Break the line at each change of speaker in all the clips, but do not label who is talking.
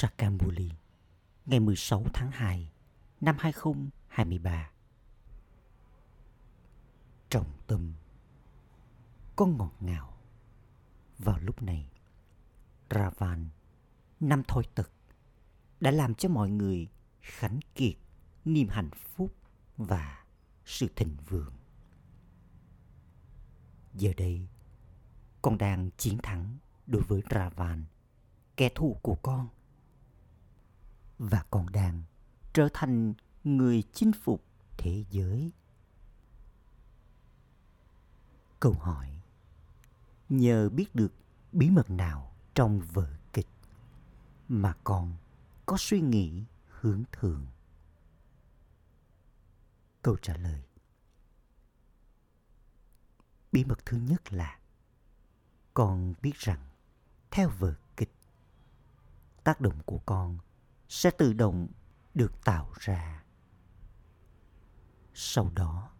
Sakamuli ngày 16 tháng 2 năm 2023. Trọng tâm Con ngọt ngào Vào lúc này Ravan năm thôi tật đã làm cho mọi người khánh kiệt niềm hạnh phúc và sự thịnh vượng. Giờ đây, con đang chiến thắng đối với Ravan, kẻ thù của con. Và còn đang trở thành người chinh phục thế giới. Câu hỏi, Nhờ biết được bí mật nào trong vở kịch mà con có suy nghĩ hướng thượng Câu trả lời, Bí mật thứ nhất là con biết rằng theo vở kịch, tác động của con sẽ tự động được tạo ra. Sau đó,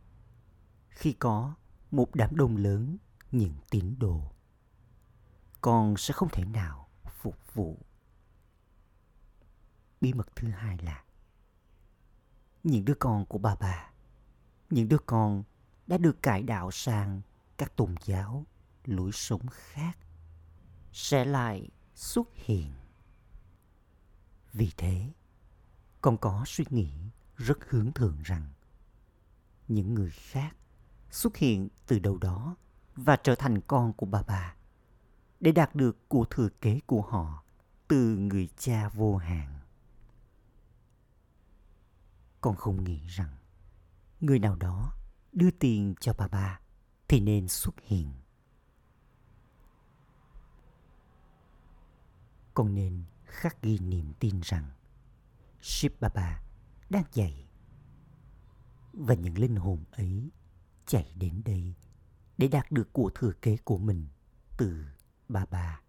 khi có một đám đông lớn những tín đồ, con sẽ không thể nào phục vụ. Bí mật thứ hai là, những đứa con của bà bà, những đứa con đã được cải đạo sang các tôn giáo lối sống khác sẽ lại xuất hiện vì thế, con có suy nghĩ rất hướng thượng rằng những người khác xuất hiện từ đâu đó và trở thành con của bà bà để đạt được của thừa kế của họ từ người cha vô hạn. Con không nghĩ rằng người nào đó đưa tiền cho bà bà thì nên xuất hiện. Con nên khắc ghi niềm tin rằng Ship Baba đang dậy và những linh hồn ấy chạy đến đây để đạt được của thừa kế của mình từ Baba.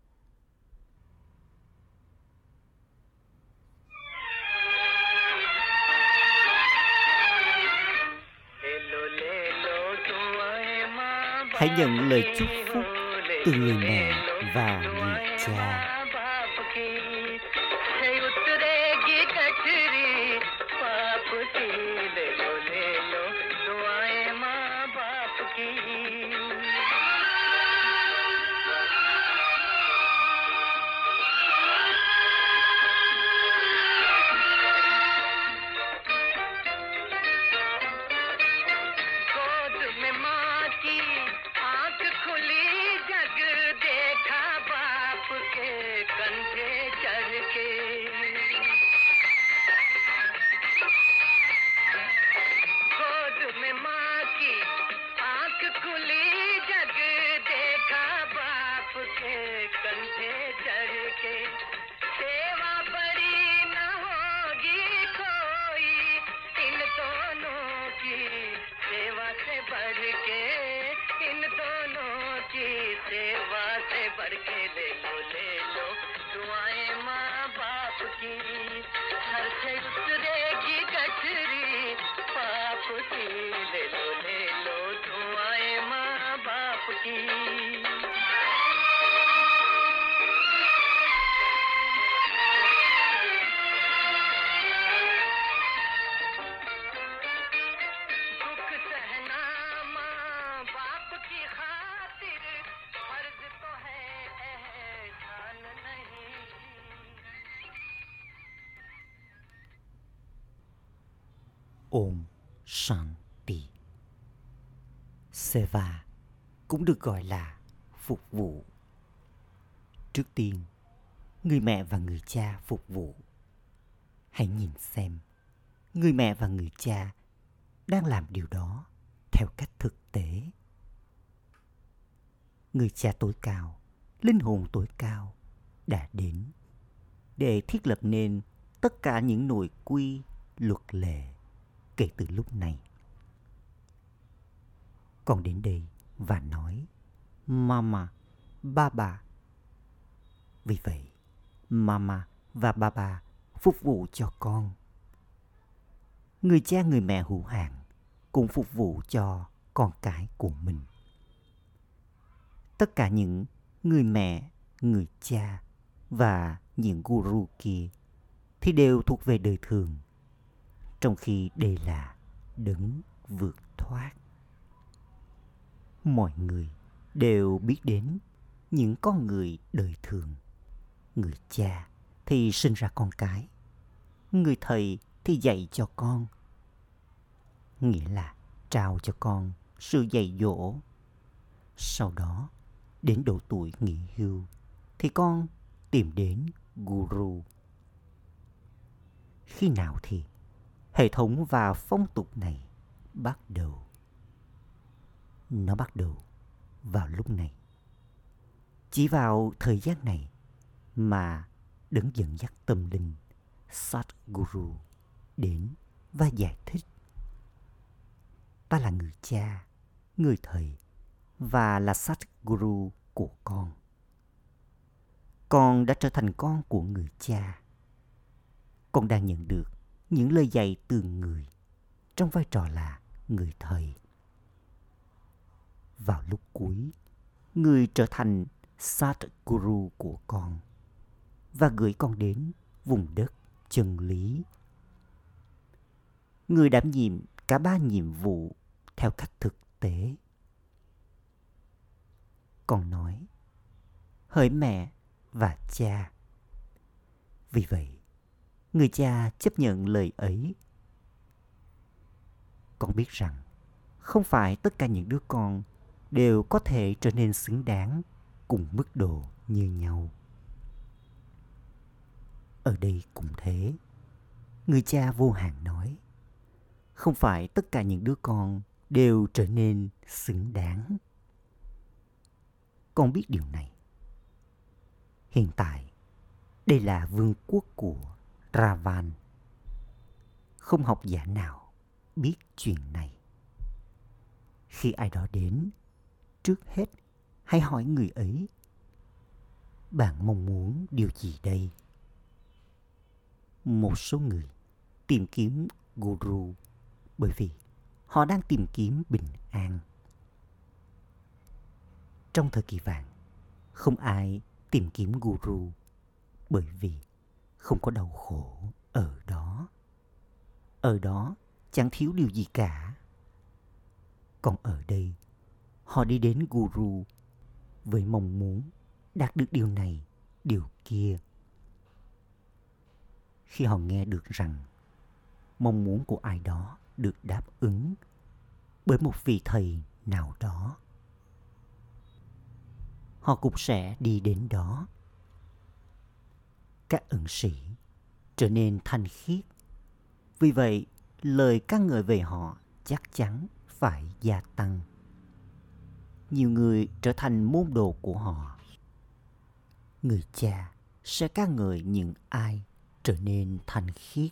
Hãy nhận lời chúc phúc từ người mẹ và người cha. Om Shanti. Seva cũng được gọi là phục vụ. Trước tiên, người mẹ và người cha phục vụ. Hãy nhìn xem, người mẹ và người cha đang làm điều đó theo cách thực tế. Người cha tối cao, linh hồn tối cao đã đến để thiết lập nên tất cả những nội quy, luật lệ kể từ lúc này. Con đến đây và nói Mama, Baba. Vì vậy, Mama và Baba phục vụ cho con. Người cha người mẹ hữu hạn cũng phục vụ cho con cái của mình. Tất cả những người mẹ, người cha và những guru kia thì đều thuộc về đời thường, trong khi đây là đấng vượt thoát. Mọi người đều biết đến những con người đời thường. Người cha thì sinh ra con cái, người thầy thì dạy cho con. Nghĩa là trao cho con sự dạy dỗ. Sau đó, đến độ tuổi nghỉ hưu, thì con tìm đến Guru. Khi nào thì hệ thống và phong tục này bắt đầu? Nó bắt đầu vào lúc này. Chỉ vào thời gian này mà đứng dẫn dắt tâm linh Satguru đến và giải thích. Ta là người cha, người thầy và là Satguru của con. Con đã trở thành con của người cha. Con đang nhận được những lời dạy từ người trong vai trò là người thầy. Vào lúc cuối, người trở thành Satguru của con và gửi con đến vùng đất chân lý. Người đảm nhiệm cả ba nhiệm vụ theo cách thực tế. Con nói, hỡi mẹ và cha. Vì vậy, người cha chấp nhận lời ấy. Con biết rằng, không phải tất cả những đứa con đều có thể trở nên xứng đáng cùng mức độ như nhau. Ở đây cũng thế. Người cha vô hạn nói, không phải tất cả những đứa con đều trở nên xứng đáng. Con biết điều này. Hiện tại, đây là vương quốc của Ravan. Không học giả nào biết chuyện này. Khi ai đó đến, trước hết hãy hỏi người ấy. Bạn mong muốn điều gì đây? Một số người tìm kiếm guru bởi vì họ đang tìm kiếm bình an. Trong thời kỳ vàng, không ai tìm kiếm guru bởi vì không có đau khổ ở đó. Ở đó chẳng thiếu điều gì cả. Còn ở đây, họ đi đến guru với mong muốn đạt được điều này, điều kia. Khi họ nghe được rằng mong muốn của ai đó được đáp ứng bởi một vị thầy nào đó họ cũng sẽ đi đến đó các ẩn sĩ trở nên thanh khiết. Vì vậy, lời ca ngợi về họ chắc chắn phải gia tăng. Nhiều người trở thành môn đồ của họ. Người cha sẽ ca ngợi những ai trở nên thanh khiết.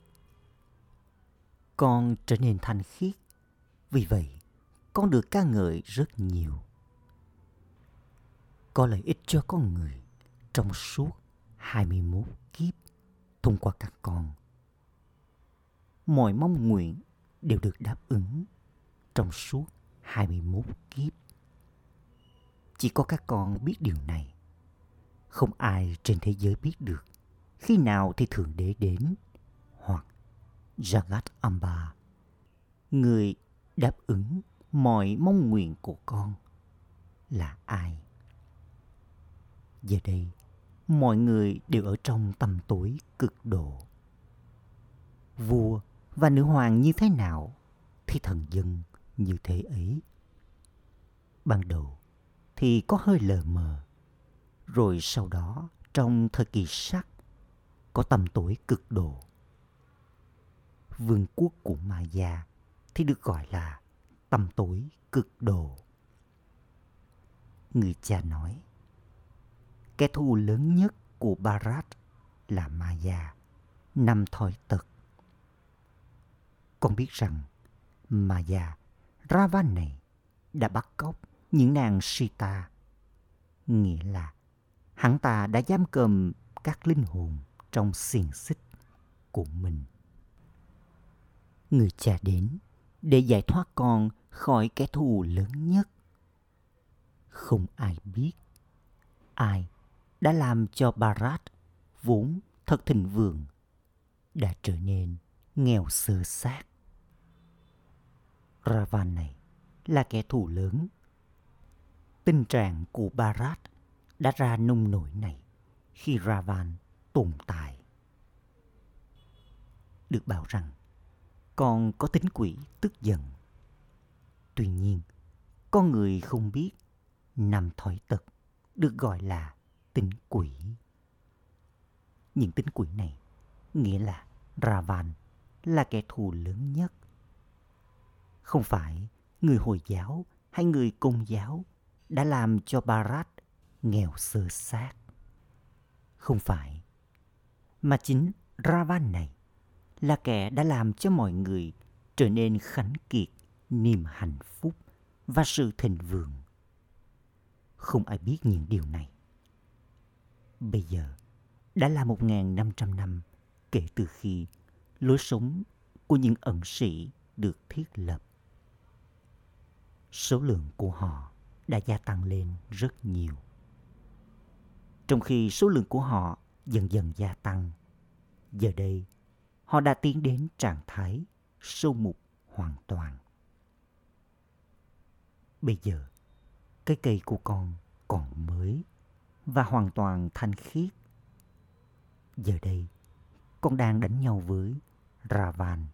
Con trở nên thanh khiết. Vì vậy, con được ca ngợi rất nhiều. Có lợi ích cho con người trong suốt 21 kiếp thông qua các con. Mọi mong nguyện đều được đáp ứng trong suốt 21 kiếp. Chỉ có các con biết điều này. Không ai trên thế giới biết được khi nào thì Thượng Đế đến hoặc Jagat Amba, người đáp ứng mọi mong nguyện của con là ai. Giờ đây, mọi người đều ở trong tầm tối cực độ. Vua và nữ hoàng như thế nào thì thần dân như thế ấy. Ban đầu thì có hơi lờ mờ, rồi sau đó trong thời kỳ sắc có tầm tối cực độ. Vương quốc của Maya thì được gọi là tầm tối cực độ. Người cha nói, Kẻ thù lớn nhất của Bharat là Maya, năm thoi tật. Con biết rằng Maya, Rava này đã bắt cóc những nàng Sita. Nghĩa là hắn ta đã giam cầm các linh hồn trong xiềng xích của mình. Người cha đến để giải thoát con khỏi kẻ thù lớn nhất. Không ai biết ai đã làm cho Barat vốn thật thịnh vượng đã trở nên nghèo sơ xác. Ravan này là kẻ thù lớn. Tình trạng của Bharat đã ra nông nổi này khi Ravan tồn tại. Được bảo rằng con có tính quỷ tức giận. Tuy nhiên, con người không biết năm thói tật được gọi là tính quỷ. Những tính quỷ này nghĩa là Ravan là kẻ thù lớn nhất. Không phải người Hồi giáo hay người Công giáo đã làm cho Bharat nghèo sơ sát. Không phải, mà chính Ravan này là kẻ đã làm cho mọi người trở nên khánh kiệt niềm hạnh phúc và sự thịnh vượng. Không ai biết những điều này. Bây giờ đã là 1.500 năm kể từ khi lối sống của những ẩn sĩ được thiết lập. Số lượng của họ đã gia tăng lên rất nhiều. Trong khi số lượng của họ dần dần gia tăng, giờ đây họ đã tiến đến trạng thái sâu mục hoàn toàn. Bây giờ, cái cây của con còn mới và hoàn toàn thanh khiết. Giờ đây, con đang đánh nhau với Ravan.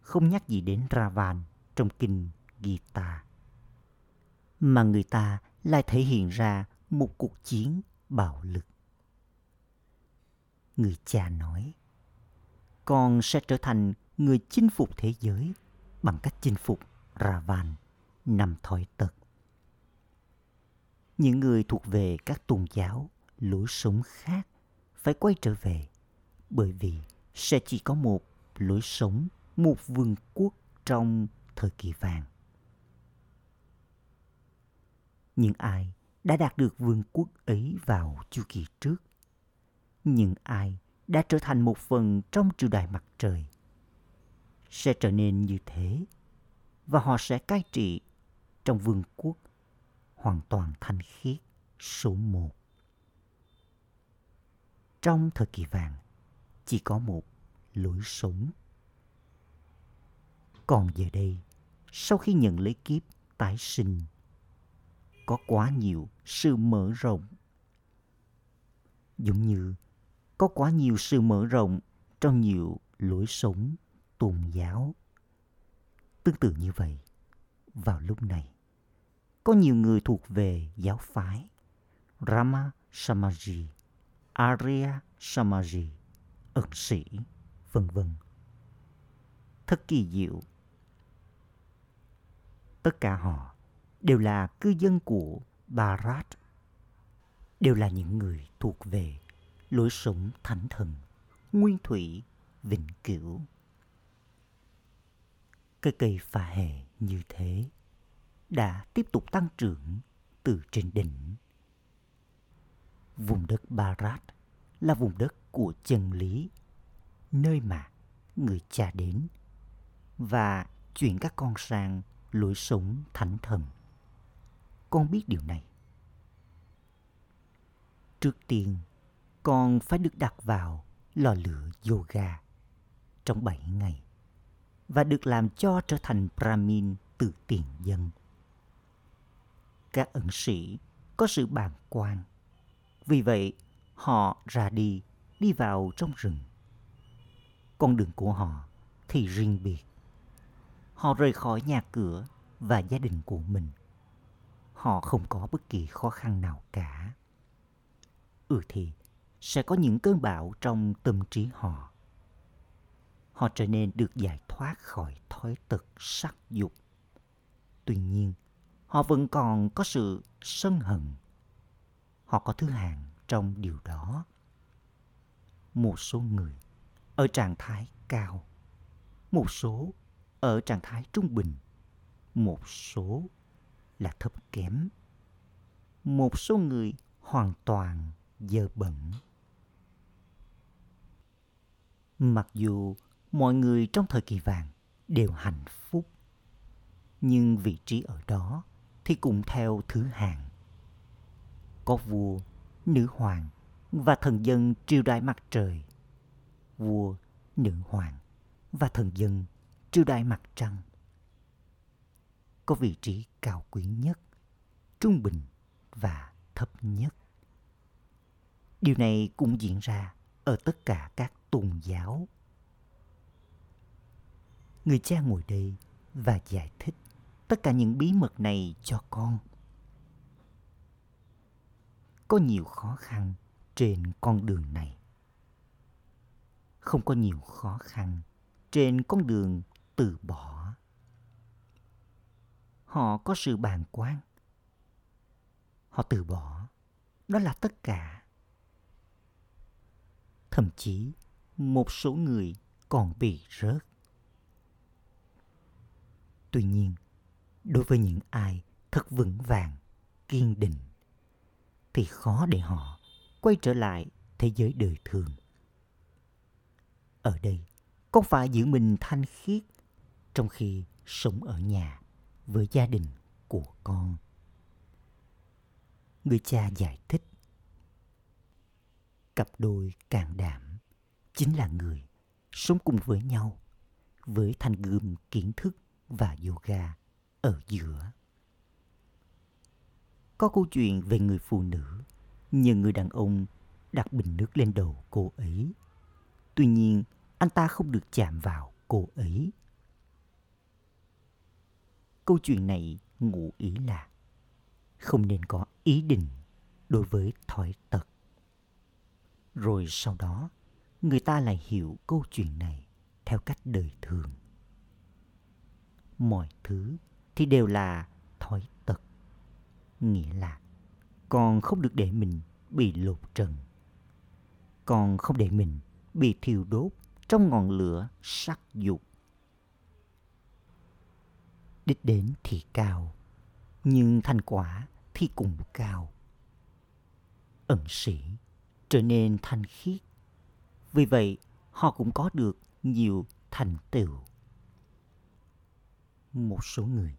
Không nhắc gì đến Ravan trong kinh Gita. Mà người ta lại thể hiện ra một cuộc chiến bạo lực. Người cha nói, con sẽ trở thành người chinh phục thế giới bằng cách chinh phục Ravan, nằm thói tật. Những người thuộc về các tôn giáo, lối sống khác phải quay trở về bởi vì sẽ chỉ có một lối sống, một vương quốc trong thời kỳ vàng. Những ai đã đạt được vương quốc ấy vào chu kỳ trước, những ai đã trở thành một phần trong triều đại mặt trời sẽ trở nên như thế và họ sẽ cai trị trong vương quốc hoàn toàn thanh khiết số một. Trong thời kỳ vàng, chỉ có một lối sống. Còn giờ đây, sau khi nhận lấy kiếp tái sinh, có quá nhiều sự mở rộng. Giống như có quá nhiều sự mở rộng trong nhiều lối sống tôn giáo. Tương tự như vậy, vào lúc này, có nhiều người thuộc về giáo phái Rama Samaji, Arya Samaji, ẩn sĩ, vân vân. Thật kỳ diệu. Tất cả họ đều là cư dân của Bharat, đều là những người thuộc về lối sống thánh thần, nguyên thủy, vĩnh cửu. Cây cây pha hề như thế đã tiếp tục tăng trưởng từ trên đỉnh. Vùng đất Bharat là vùng đất của chân lý, nơi mà người cha đến và chuyển các con sang lối sống thánh thần. Con biết điều này. Trước tiên, con phải được đặt vào lò lửa yoga trong 7 ngày và được làm cho trở thành Brahmin từ tiền dân. Các ẩn sĩ có sự bàng quan. Vì vậy, họ ra đi, đi vào trong rừng. Con đường của họ thì riêng biệt. Họ rời khỏi nhà cửa và gia đình của mình. Họ không có bất kỳ khó khăn nào cả. Ừ thì, sẽ có những cơn bão trong tâm trí họ. Họ trở nên được giải thoát khỏi thói tật sắc dục. Tuy nhiên, họ vẫn còn có sự sân hận. Họ có thứ hạng trong điều đó. Một số người ở trạng thái cao, một số ở trạng thái trung bình, một số là thấp kém. Một số người hoàn toàn dơ bẩn. Mặc dù mọi người trong thời kỳ vàng đều hạnh phúc, nhưng vị trí ở đó thì cũng theo thứ hạng. Có vua, nữ hoàng và thần dân triều đại mặt trời vua, nữ hoàng và thần dân triều đại mặt trăng. Có vị trí cao quý nhất, trung bình và thấp nhất. Điều này cũng diễn ra ở tất cả các tôn giáo. Người cha ngồi đây và giải thích tất cả những bí mật này cho con. Có nhiều khó khăn trên con đường này. Không có nhiều khó khăn trên con đường từ bỏ. Họ có sự bàn quan. Họ từ bỏ. Đó là tất cả. Thậm chí một số người còn bị rớt. Tuy nhiên, đối với những ai thật vững vàng, kiên định, thì khó để họ quay trở lại thế giới đời thường. Ở đây, con phải giữ mình thanh khiết trong khi sống ở nhà với gia đình của con. Người cha giải thích. Cặp đôi càng đảm chính là người sống cùng với nhau với thanh gươm kiến thức và yoga ở giữa. Có câu chuyện về người phụ nữ nhờ người đàn ông đặt bình nước lên đầu cô ấy. Tuy nhiên, anh ta không được chạm vào cô ấy. Câu chuyện này ngụ ý là không nên có ý định đối với thói tật. Rồi sau đó, người ta lại hiểu câu chuyện này theo cách đời thường. Mọi thứ thì đều là thói tật. Nghĩa là con không được để mình bị lột trần. Con không để mình bị thiêu đốt trong ngọn lửa sắc dục. Đích đến thì cao, nhưng thành quả thì cũng cao. Ẩn sĩ trở nên thanh khiết. Vì vậy, họ cũng có được nhiều thành tựu. Một số người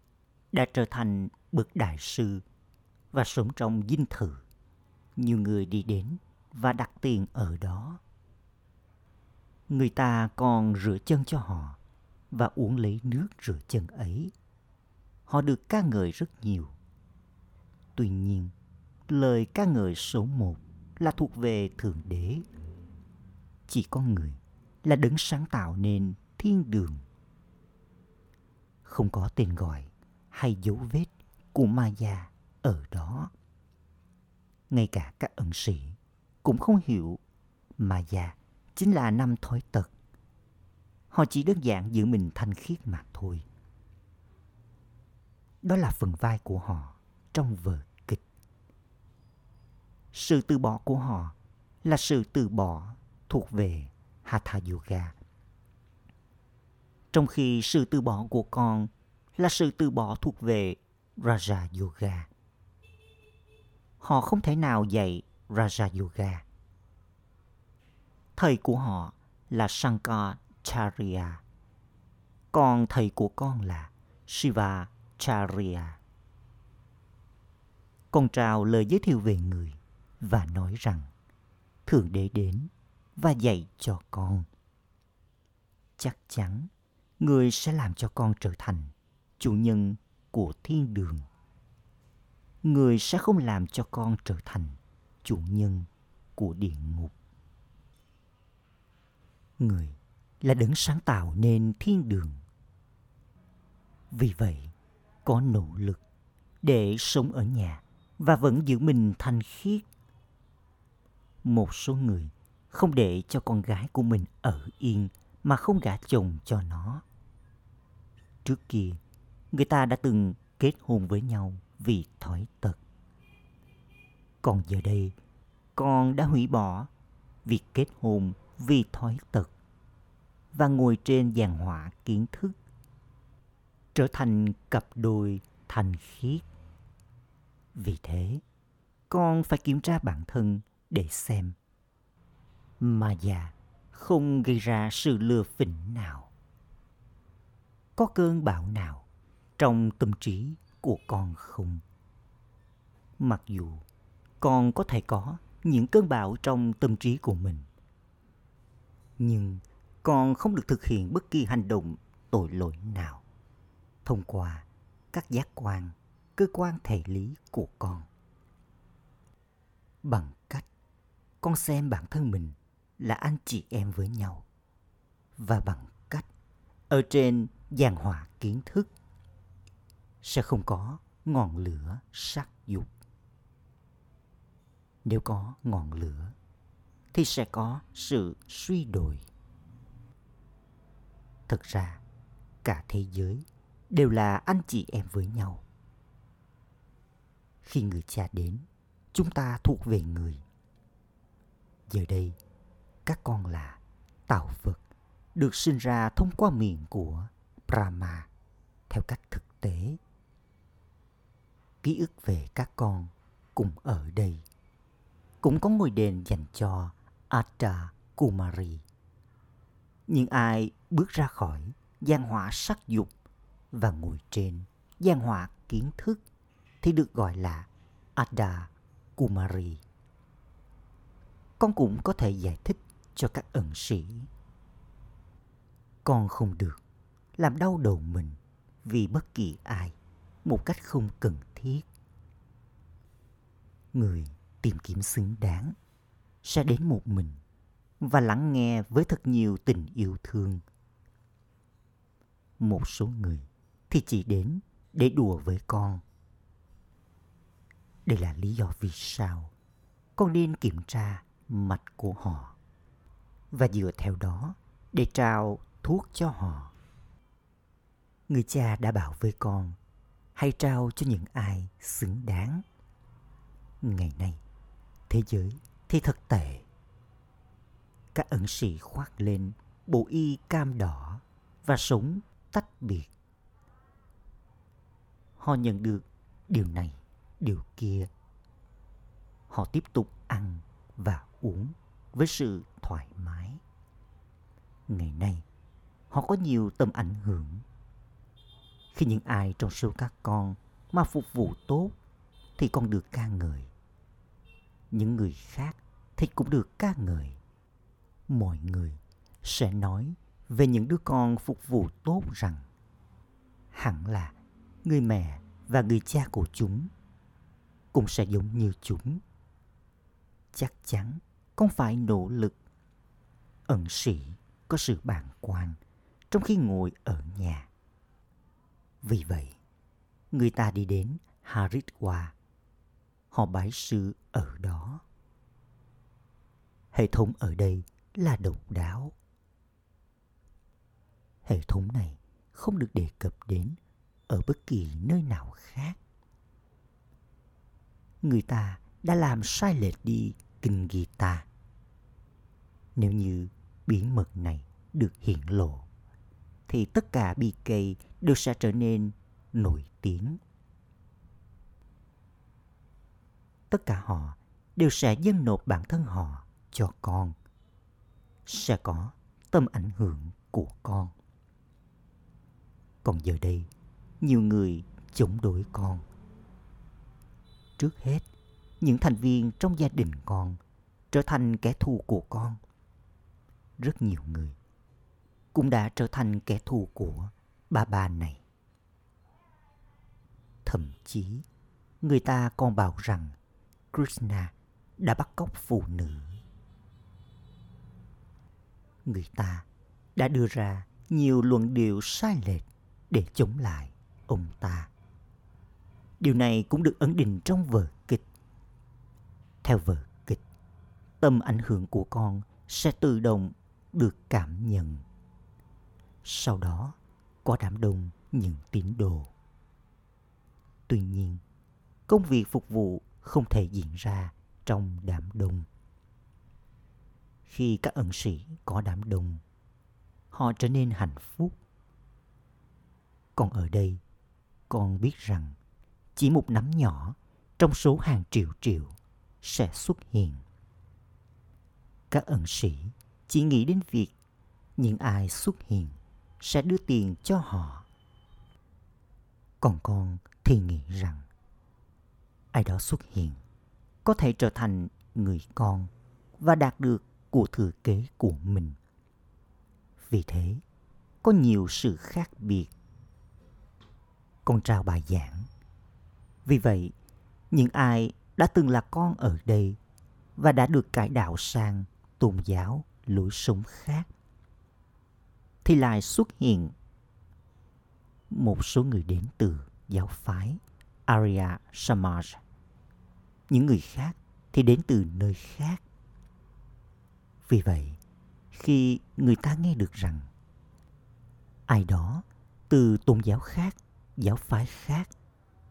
đã trở thành bậc đại sư và sống trong dinh thự. Nhiều người đi đến và đặt tiền ở đó. Người ta còn rửa chân cho họ và uống lấy nước rửa chân ấy. Họ được ca ngợi rất nhiều. Tuy nhiên, lời ca ngợi số một là thuộc về Thượng Đế. Chỉ có người là đấng sáng tạo nên thiên đường. Không có tên gọi hay dấu vết của ma già ở đó. Ngay cả các ẩn sĩ cũng không hiểu ma già chính là năm thói tật. Họ chỉ đơn giản giữ mình thanh khiết mà thôi. Đó là phần vai của họ trong vở kịch. Sự từ bỏ của họ là sự từ bỏ thuộc về Hatha Yoga. Trong khi sự từ bỏ của con là sự từ bỏ thuộc về Raja Yoga. Họ không thể nào dạy Raja Yoga thầy của họ là Shankaracharya. Còn thầy của con là Shiva Charya. Con trao lời giới thiệu về người và nói rằng, Thượng Đế đến và dạy cho con. Chắc chắn, người sẽ làm cho con trở thành chủ nhân của thiên đường. Người sẽ không làm cho con trở thành chủ nhân của địa ngục. Người là đấng sáng tạo nên thiên đường. Vì vậy, có nỗ lực để sống ở nhà và vẫn giữ mình thanh khiết. Một số người không để cho con gái của mình ở yên mà không gả chồng cho nó. Trước kia người ta đã từng kết hôn với nhau vì thói tật. Còn giờ đây, con đã hủy bỏ việc kết hôn vì thói tật và ngồi trên giàn họa kiến thức, trở thành cặp đôi thành khiết. Vì thế, con phải kiểm tra bản thân để xem mà già không gây ra sự lừa phỉnh nào, có cơn bão nào trong tâm trí của con không mặc dù con có thể có những cơn bão trong tâm trí của mình Nhưng con không được thực hiện bất kỳ hành động tội lỗi nào thông qua các giác quan, cơ quan thể lý của con. Bằng cách con xem bản thân mình là anh chị em với nhau và bằng cách ở trên giàn hòa kiến thức sẽ không có ngọn lửa sắc dục. Nếu có ngọn lửa thì sẽ có sự suy đồi. Thực ra, cả thế giới đều là anh chị em với nhau. Khi người cha đến, chúng ta thuộc về người. Giờ đây, các con là tạo vật được sinh ra thông qua miệng của Brahma theo cách thực tế. Ký ức về các con cũng ở đây. Cũng có ngôi đền dành cho Atta Kumari. Nhưng ai bước ra khỏi gian hỏa sắc dục và ngồi trên gian hỏa kiến thức thì được gọi là Ada Kumari. Con cũng có thể giải thích cho các ẩn sĩ. Con không được làm đau đầu mình vì bất kỳ ai một cách không cần thiết. Người tìm kiếm xứng đáng sẽ đến một mình và lắng nghe với thật nhiều tình yêu thương. Một số người thì chỉ đến để đùa với con. Đây là lý do vì sao con nên kiểm tra mặt của họ và dựa theo đó để trao thuốc cho họ. Người cha đã bảo với con hay trao cho những ai xứng đáng. Ngày nay, thế giới thì thật tệ. Các ẩn sĩ khoác lên bộ y cam đỏ và sống tách biệt. Họ nhận được điều này, điều kia. Họ tiếp tục ăn và uống với sự thoải mái. Ngày nay, họ có nhiều tầm ảnh hưởng. Khi những ai trong số các con mà phục vụ tốt thì con được ca ngợi. Những người khác thì cũng được ca ngợi. Mọi người sẽ nói về những đứa con phục vụ tốt rằng, hẳn là người mẹ và người cha của chúng cũng sẽ giống như chúng. Chắc chắn con phải nỗ lực. Ẩn sĩ có sự bàng quan trong khi ngồi ở nhà. Vì vậy, người ta đi đến Haridwar. Họ bái sư ở đó. Hệ thống ở đây là độc đáo. Hệ thống này không được đề cập đến ở bất kỳ nơi nào khác. Người ta đã làm sai lệch đi kinh ghi ta Nếu như bí mật này được hiển lộ, thì tất cả BK đều sẽ trở nên nổi tiếng. Tất cả họ đều sẽ dâng nộp bản thân họ cho con. Sẽ có tâm ảnh hưởng của con. Còn giờ đây, nhiều người chống đối con. Trước hết, những thành viên trong gia đình con trở thành kẻ thù của con. Rất nhiều người cũng đã trở thành kẻ thù của bà bà này. Thậm chí, người ta còn bảo rằng Krishna đã bắt cóc phụ nữ. Người ta đã đưa ra nhiều luận điệu sai lệch để chống lại ông ta. Điều này cũng được ấn định trong vở kịch. Theo vở kịch, tâm ảnh hưởng của con sẽ tự động được cảm nhận. Sau đó, có đám đông những tín đồ. Tuy nhiên, công việc phục vụ không thể diễn ra trong đám đông. Khi các ẩn sĩ có đám đông, họ trở nên hạnh phúc còn ở đây, con biết rằng chỉ một nắm nhỏ trong số hàng triệu triệu sẽ xuất hiện. Các ẩn sĩ chỉ nghĩ đến việc những ai xuất hiện sẽ đưa tiền cho họ. Còn con thì nghĩ rằng ai đó xuất hiện có thể trở thành người con và đạt được của thừa kế của mình Vì thế, có nhiều sự khác biệt. Con trao bài giảng. Vì vậy, những ai đã từng là con ở đây và đã được cải đạo sang tôn giáo lối sống khác thì lại xuất hiện một số người đến từ giáo phái Arya Samaj. Những người khác thì đến từ nơi khác. Vì vậy, khi người ta nghe được rằng ai đó từ tôn giáo khác, giáo phái khác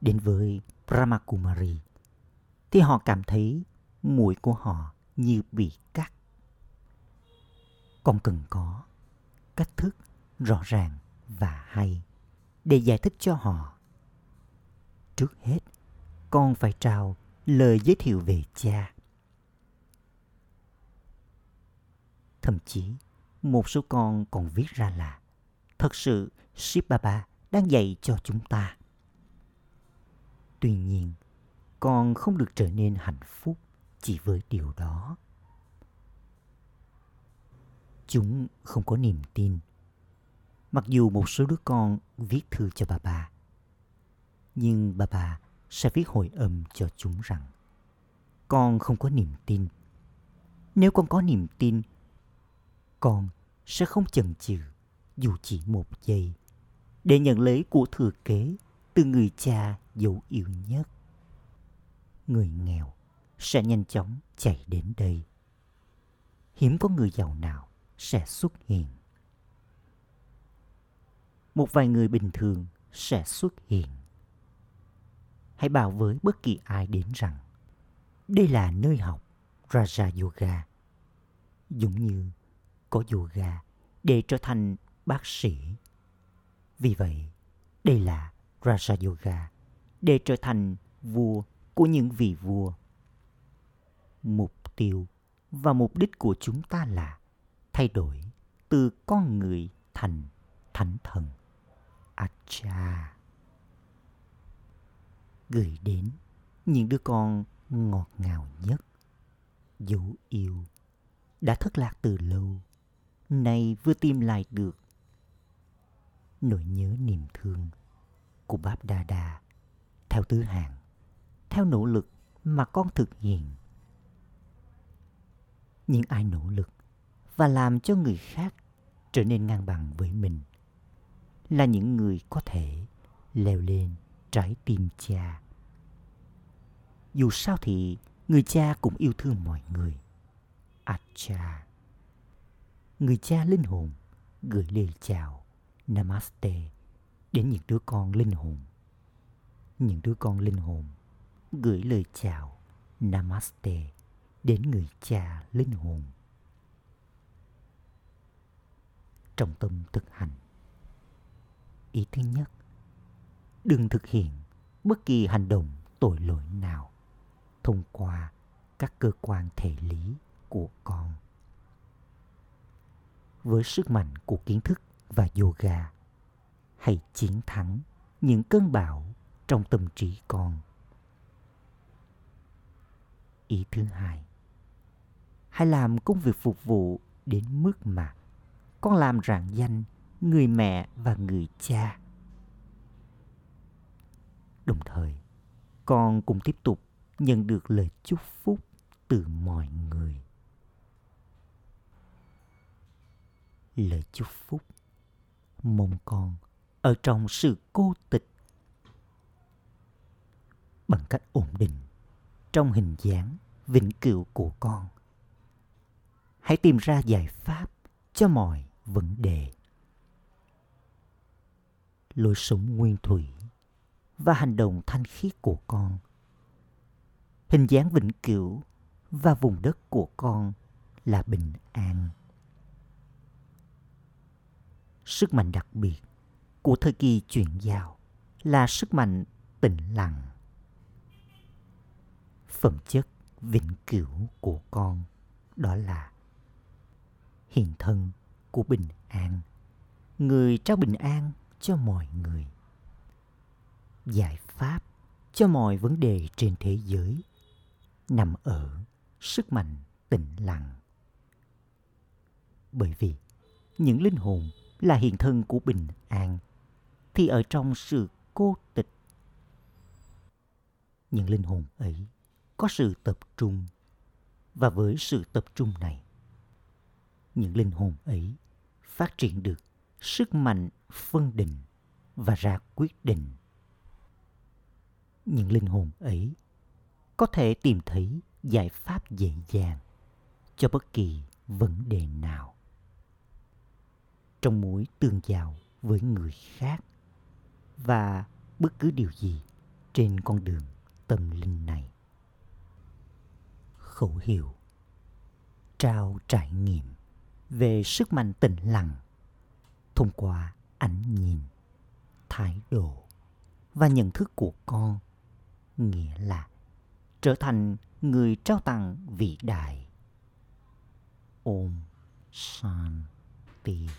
đến với Brahmakumari thì họ cảm thấy mũi của họ như bị cắt. Con cần có cách thức rõ ràng và hay để giải thích cho họ. Trước hết, con phải trao lời giới thiệu về cha. Thậm chí, một số con còn viết ra là thật sự Shiv Baba đang dạy cho chúng ta. Tuy nhiên, con không được trở nên hạnh phúc chỉ với điều đó. Chúng không có niềm tin. Mặc dù một số đứa con viết thư cho bà bà, nhưng bà bà sẽ viết hồi âm cho chúng rằng con không có niềm tin. Nếu con có niềm tin, con sẽ không chần chừ dù chỉ một giây để nhận lấy của thừa kế từ người cha dấu yêu nhất. Người nghèo sẽ nhanh chóng chạy đến đây. Hiếm có người giàu nào sẽ xuất hiện. Một vài người bình thường sẽ xuất hiện. Hãy bảo với bất kỳ ai đến rằng đây là nơi học Raja Yoga. Giống như có yoga để trở thành bác sĩ. Vì vậy, đây là Raja Yoga để trở thành vua của những vị vua. Mục tiêu và mục đích của chúng ta là thay đổi từ con người thành thánh thần. Acha. Gửi đến những đứa con ngọt ngào nhất, dấu yêu, đã thất lạc từ lâu, nay vừa tìm lại được. Nỗi nhớ niềm thương của Báp Đa Đa theo tứ hàng, theo nỗ lực mà con thực hiện. Những ai nỗ lực và làm cho người khác trở nên ngang bằng với mình. Là những người có thể leo lên trái tim cha. Dù sao thì người cha cũng yêu thương mọi người. Acha. Người cha linh hồn gửi lời chào, namaste, đến những đứa con linh hồn. Những đứa con linh hồn gửi lời chào, namaste, đến người cha linh hồn. Trọng tâm thực hành. Ý thứ nhất, đừng thực hiện bất kỳ hành động tội lỗi nào thông qua các cơ quan thể lý của con. Với sức mạnh của kiến thức và yoga, hãy chiến thắng những cơn bão trong tâm trí con. Ý thứ hai, hãy làm công việc phục vụ đến mức mà con làm rạng danh người mẹ và người cha. Đồng thời, con cũng tiếp tục nhận được lời chúc phúc từ mọi người. Lời chúc phúc mong con ở trong sự cô tịch bằng cách ổn định trong hình dáng vĩnh cửu của con. Hãy tìm ra giải pháp cho mọi vấn đề. Lối sống nguyên thủy và hành động thanh khiết của con, hình dáng vĩnh cửu và vùng đất của con là bình an. Sức mạnh đặc biệt của thời kỳ chuyển giao là sức mạnh tĩnh lặng. Phẩm chất vĩnh cửu của con đó là hiện thân của bình an. Người trao bình an cho mọi người. Giải pháp cho mọi vấn đề trên thế giới nằm ở sức mạnh tĩnh lặng. Bởi vì những linh hồn là hiện thân của bình an thì ở trong sự cô tịch. Những linh hồn ấy có sự tập trung và với sự tập trung này, những linh hồn ấy phát triển được sức mạnh phân định và ra quyết định. Những linh hồn ấy có thể tìm thấy giải pháp dễ dàng cho bất kỳ vấn đề nào. Trong mối tương giao với người khác và bất cứ điều gì trên con đường tâm linh này. Khẩu hiệu, trao trải nghiệm về sức mạnh tĩnh lặng, thông qua ánh nhìn, thái độ và nhận thức của con, nghĩa là trở thành người trao tặng vĩ đại. Ôm shanti.